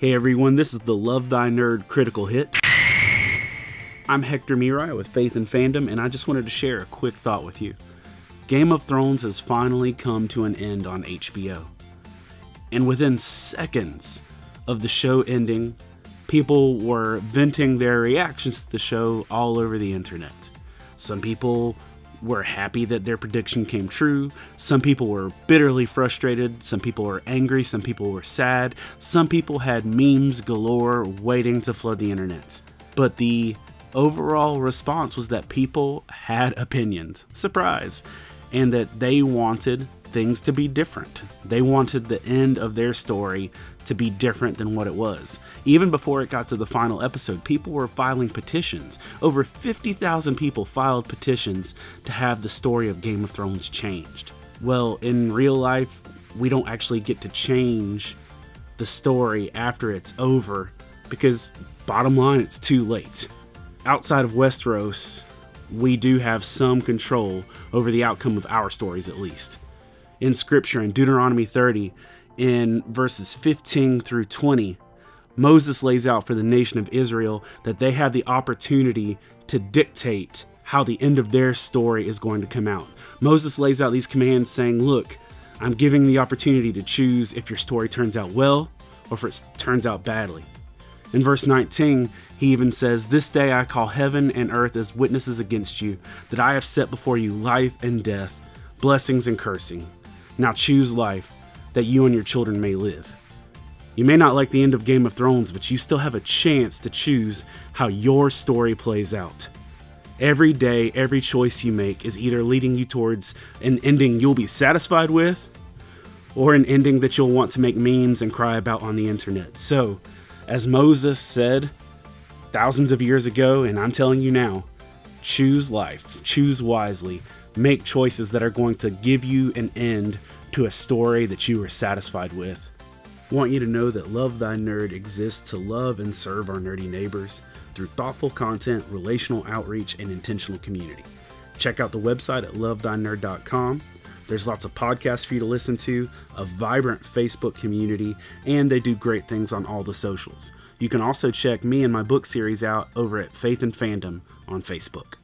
Hey everyone, this is the Love Thy Nerd Critical Hit. I'm Hector Miray with Faith and Fandom, and I just wanted to share a quick thought with you. Game of Thrones has finally come to an end on HBO. And within seconds of the show ending, people were venting their reactions to the show all over the internet. Some people were happy that their prediction came true. Some people were bitterly frustrated. Some people were angry. Some people were sad. Some people had memes galore waiting to flood the internet. But the overall response was that people had opinions. Surprise. And that they wanted things to be different. They wanted the end of their story to be different than what it was. Even before it got to the final episode, people were filing petitions. Over 50,000 people filed petitions to have the story of Game of Thrones changed. Well, in real life, we don't actually get to change the story after it's over because, bottom line, it's too late. Outside of Westeros, we do have some control over the outcome of our stories, at least in Scripture in Deuteronomy 30, in verses 15 through 20, Moses lays out for the nation of Israel that they have the opportunity to dictate how the end of their story is going to come out. Moses lays out these commands saying, Look, I'm giving the opportunity to choose if your story turns out well or if it turns out badly. In verse 19, he even says, This day I call heaven and earth as witnesses against you, that I have set before you life and death, blessings and cursing. Now choose life, that you and your children may live. You may not like the end of Game of Thrones, but you still have a chance to choose how your story plays out. Every day, every choice you make is either leading you towards an ending you'll be satisfied with, or an ending that you'll want to make memes and cry about on the internet. So, as Moses said thousands of years ago, and I'm telling you now, choose life, choose wisely, make choices that are going to give you an end to a story that you are satisfied with. Want you to know that Love Thy Nerd exists to love and serve our nerdy neighbors through thoughtful content, relational outreach, and intentional community. Check out the website at lovethynerd.com. There's lots of podcasts for you to listen to, a vibrant Facebook community, and they do great things on all the socials. You can also check me and my book series out over at Faith and Fandom on Facebook.